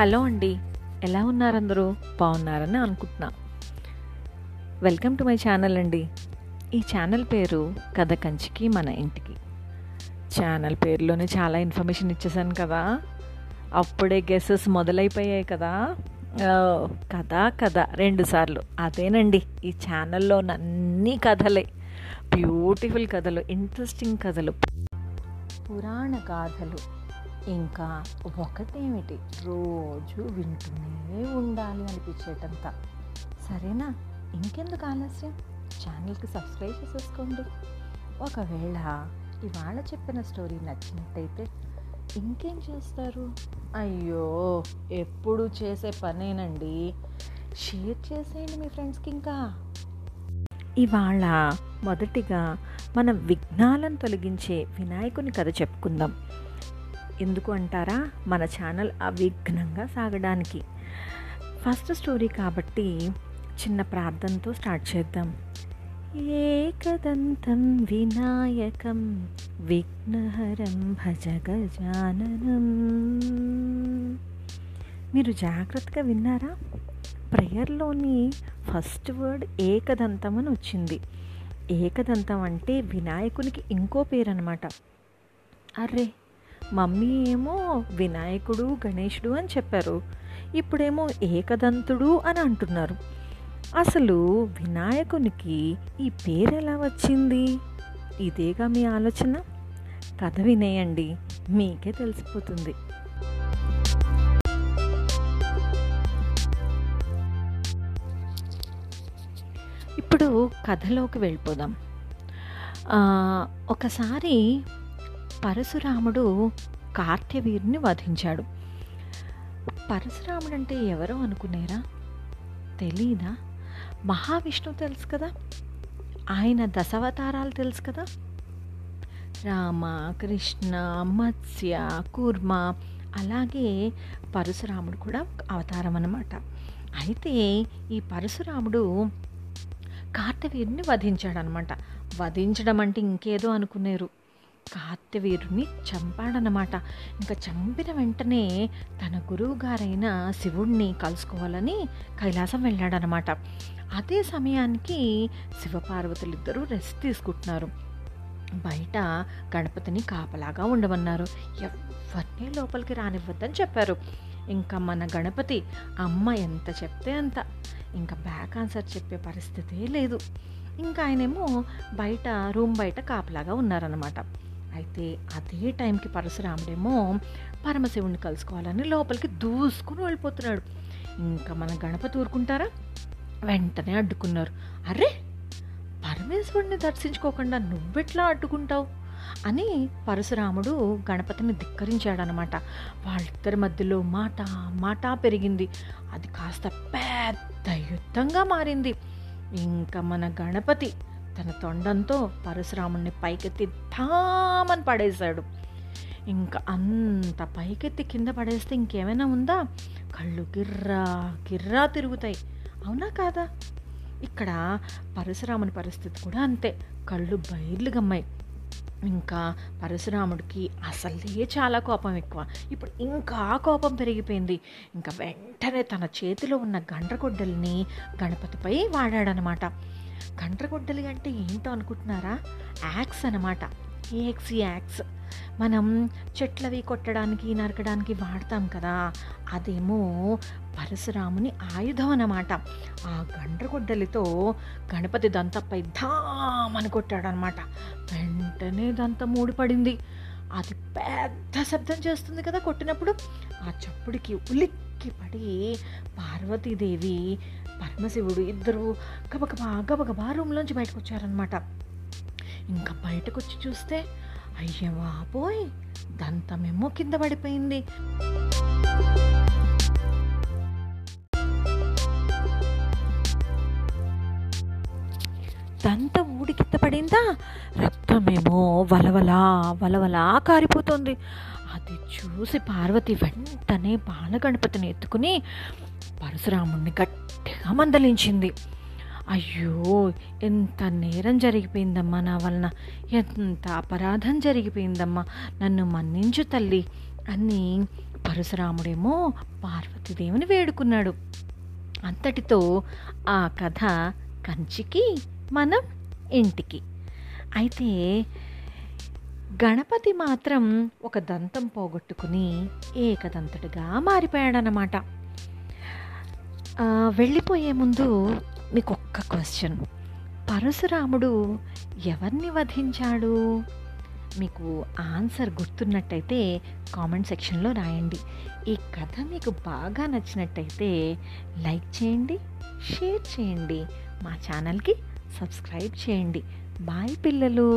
Hello అండి. ఎలా ఉన్నారందరూ? బాగున్నారని అనుకుంటున్నా. వెల్కమ్ టు మై ఛానల్ అండి. ఈ ఛానల్ పేరు కథ కంచికి మన ఇంటికి. ఛానల్ పేరులోనే చాలా ఇన్ఫర్మేషన్ ఇచ్చేసాను కదా. అప్పుడే గెసెస్ మొదలైపోయాయి కదా. కథ కథ రెండు సార్లు. అదేనండి ఈ ఛానల్లో అన్ని కథలే. బ్యూటిఫుల్ కథలు ఇంట్రెస్టింగ్ కథలు. పురాణ గాథలు. ఇంకా ఒకటేమిటి? రోజు వింటూనే ఉండాలి అనిపించేటంత. సరేనా? ఇంకెందుకు ఆలస్యం? ఛానల్కి సబ్స్క్రైబ్ చేసేసుకోండి. ఒకవేళ ఇవాళ చెప్పిన స్టోరీ నచ్చినట్టయితే ఇంకేం చేస్తారు? అయ్యో ఎప్పుడు చేసే పనేనండి. షేర్ చేసేయండి మీ ఫ్రెండ్స్కి ఇంకా. ఇవాళ మొదటిగా మన విఘ్నాలను తొలగించే వినాయకుని కథ చెప్పుకుందాం. ఎందుకు అంటారా? మన ఛానల్ అవిఘ్నంగా సాగడానికి. ఫస్ట్ స్టోరీ కాబట్టి చిన్న ప్రార్థనతో స్టార్ట్ చేద్దాం. ఏకదంతం వినాయకం విఘ్నహరం భజ గజాననం మీరు జాగ్రత్తగా విన్నారా? ప్రేయర్లోని ఫస్ట్ వర్డ్ ఏకదంతం అని వచ్చింది. ఏకదంతం అంటే వినాయకునికి ఇంకో పేరు అనమాట అర్రే మమ్మీ ఏమో వినాయకుడు గణేషుడు అని చెప్పారు. ఇప్పుడేమో ఏకదంతుడు అని అంటున్నారు. అసలు వినాయకునికి ఈ పేరు ఎలా వచ్చింది? ఇదేగా మీ ఆలోచన? కథ వినేయండి మీకే తెలిసిపోతుంది. ఇప్పుడు కథలోకి వెళ్ళిపోదాం. ఒకసారి పరశురాముడు కార్త్యవీరుని వధించాడు. పరశురాముడు అంటే ఎవరో అనుకునేరా తెలీదా? మహావిష్ణువు తెలుసు కదా? ఆయన దశావతారాలు తెలుసు కదా? రామ కృష్ణ మత్స్య కూర్మ అలాగే పరశురాముడు కూడా అవతారం అన్నమాట. అయితే ఈ పరశురాముడు కార్తవీరుని వధించాడనమాట వధించడం అంటే ఇంకేదో అనుకునేరు కార్తవీరుని చంపాడనమాట ఇంకా చంపిన వెంటనే తన గురువు గారైన శివుణ్ణి కలుసుకోవాలని కైలాసం వెళ్ళాడనమాట అదే సమయానికి శివపార్వతులు ఇద్దరూ రెస్ట్ తీసుకుంటున్నారు. బయట గణపతిని కాపలాగా ఉండమన్నారు. ఎవరిని లోపలికి రానివ్వద్దని చెప్పారు. ఇంకా మన గణపతి అమ్మ ఎంత చెప్తే అంత. ఇంకా బ్యాక్ ఆన్సర్ చెప్పే పరిస్థితే లేదు. ఇంకా ఆయనేమో బయట రూమ్ బయట కాపలాగా ఉన్నారనమాట అయితే అదే టైంకి పరశురాముడేమో పరమశివుణ్ణి కలుసుకోవాలని లోపలికి దూసుకుని వెళ్ళిపోతున్నాడు. ఇంకా మన గణపతి ఊరుకుంటారా? వెంటనే అడ్డుకున్నారు. అరే పరమేశ్వరుని దర్శించుకోకుండా నువ్వెట్లా అడ్డుకుంటావు? అని పరశురాముడు గణపతిని ధిక్కరించాడనమాట. వాళ్ళిద్దరి మధ్యలో మాట మాట పెరిగింది. అది కాస్త పెద్ద యుద్ధంగా మారింది. ఇంకా మన గణపతి తన తొండంతో పరశురాముడిని పైకెత్తి ధామని పడేశాడు. ఇంకా అంత పైకెత్తి కింద పడేస్తే ఇంకేమైనా ఉందా? కళ్ళు గిర్రా గిర్రా తిరుగుతాయి. అవునా కాదా? ఇక్కడ పరశురాముని పరిస్థితి కూడా అంతే. కళ్ళు బయర్లు గమ్మాయి. ఇంకా పరశురాముడికి అసలే చాలా కోపం ఎక్కువ. ఇప్పుడు ఇంకా కోపం పెరిగిపోయింది. ఇంకా వెంటనే తన చేతిలో ఉన్న గండ్రగొడ్డల్ని గణపతిపై వాడాడనమాట. గండ్రగొడ్డలి అంటే ఏంటో అనుకుంటున్నారా యాక్స్ అనమాట. Axe axe. మనం చెట్లవి కొట్టడానికి నరకడానికి వాడతాం కదా అదేమో పరశురాముని ఆయుధం అన్నమాట ఆ గండ్రగొడ్డలితో గణపతి దంతపై ధామని కొట్టాడనమాట. వెంటనే దంత మూడిపడింది అది పెద్ద శబ్దం చేస్తుంది కదా కొట్టినప్పుడు. ఆ చప్పుడికి ఉలిక్కి పడి పార్వతీదేవి పరమశివుడు ఇద్దరు గబగబా గబగబా రూమ్లోంచి బయటకు వచ్చారనమాట ఇంకా బయటకు వచ్చి చూస్తే అయ్య బాబోయ్ దంతమేమో కింద పడిపోయింది. దంత ఊడి కింద పడిందా? రక్తమేమో వలవలా వలవలా కారిపోతుంది. అది చూసి పార్వతి వెంటనే బాలగణపతిని ఎత్తుకుని పరశురాముణ్ణి గట్టిగా మందలించింది. అయ్యో ఎంత నేరం జరిగిపోయిందమ్మా నా వలన. ఎంత అపరాధం జరిగిపోయిందమ్మా. నన్ను మన్నించు తల్లి అని పరశురాముడేమో పార్వతీదేవిని వేడుకున్నాడు. అంతటితో ఆ కథ కంచికి మనం ఇంటికి. అయితే గణపతి మాత్రం ఒక దంతం పోగొట్టుకుని ఏకదంతుడిగా మారిపోయాడనమాట వెళ్ళిపోయే ముందు మీకు ఒక్క క్వశ్చన్. పరశురాముడు ఎవరిని వధించాడు? మీకు ఆన్సర్ గుర్తున్నట్టయితే కామెంట్ సెక్షన్లో రాయండి. ఈ కథ మీకు బాగా నచ్చినట్టయితే లైక్ చేయండి షేర్ చేయండి. మా ఛానల్కి సబ్స్క్రైబ్ చేయండి. బాయ్ పిల్లలు!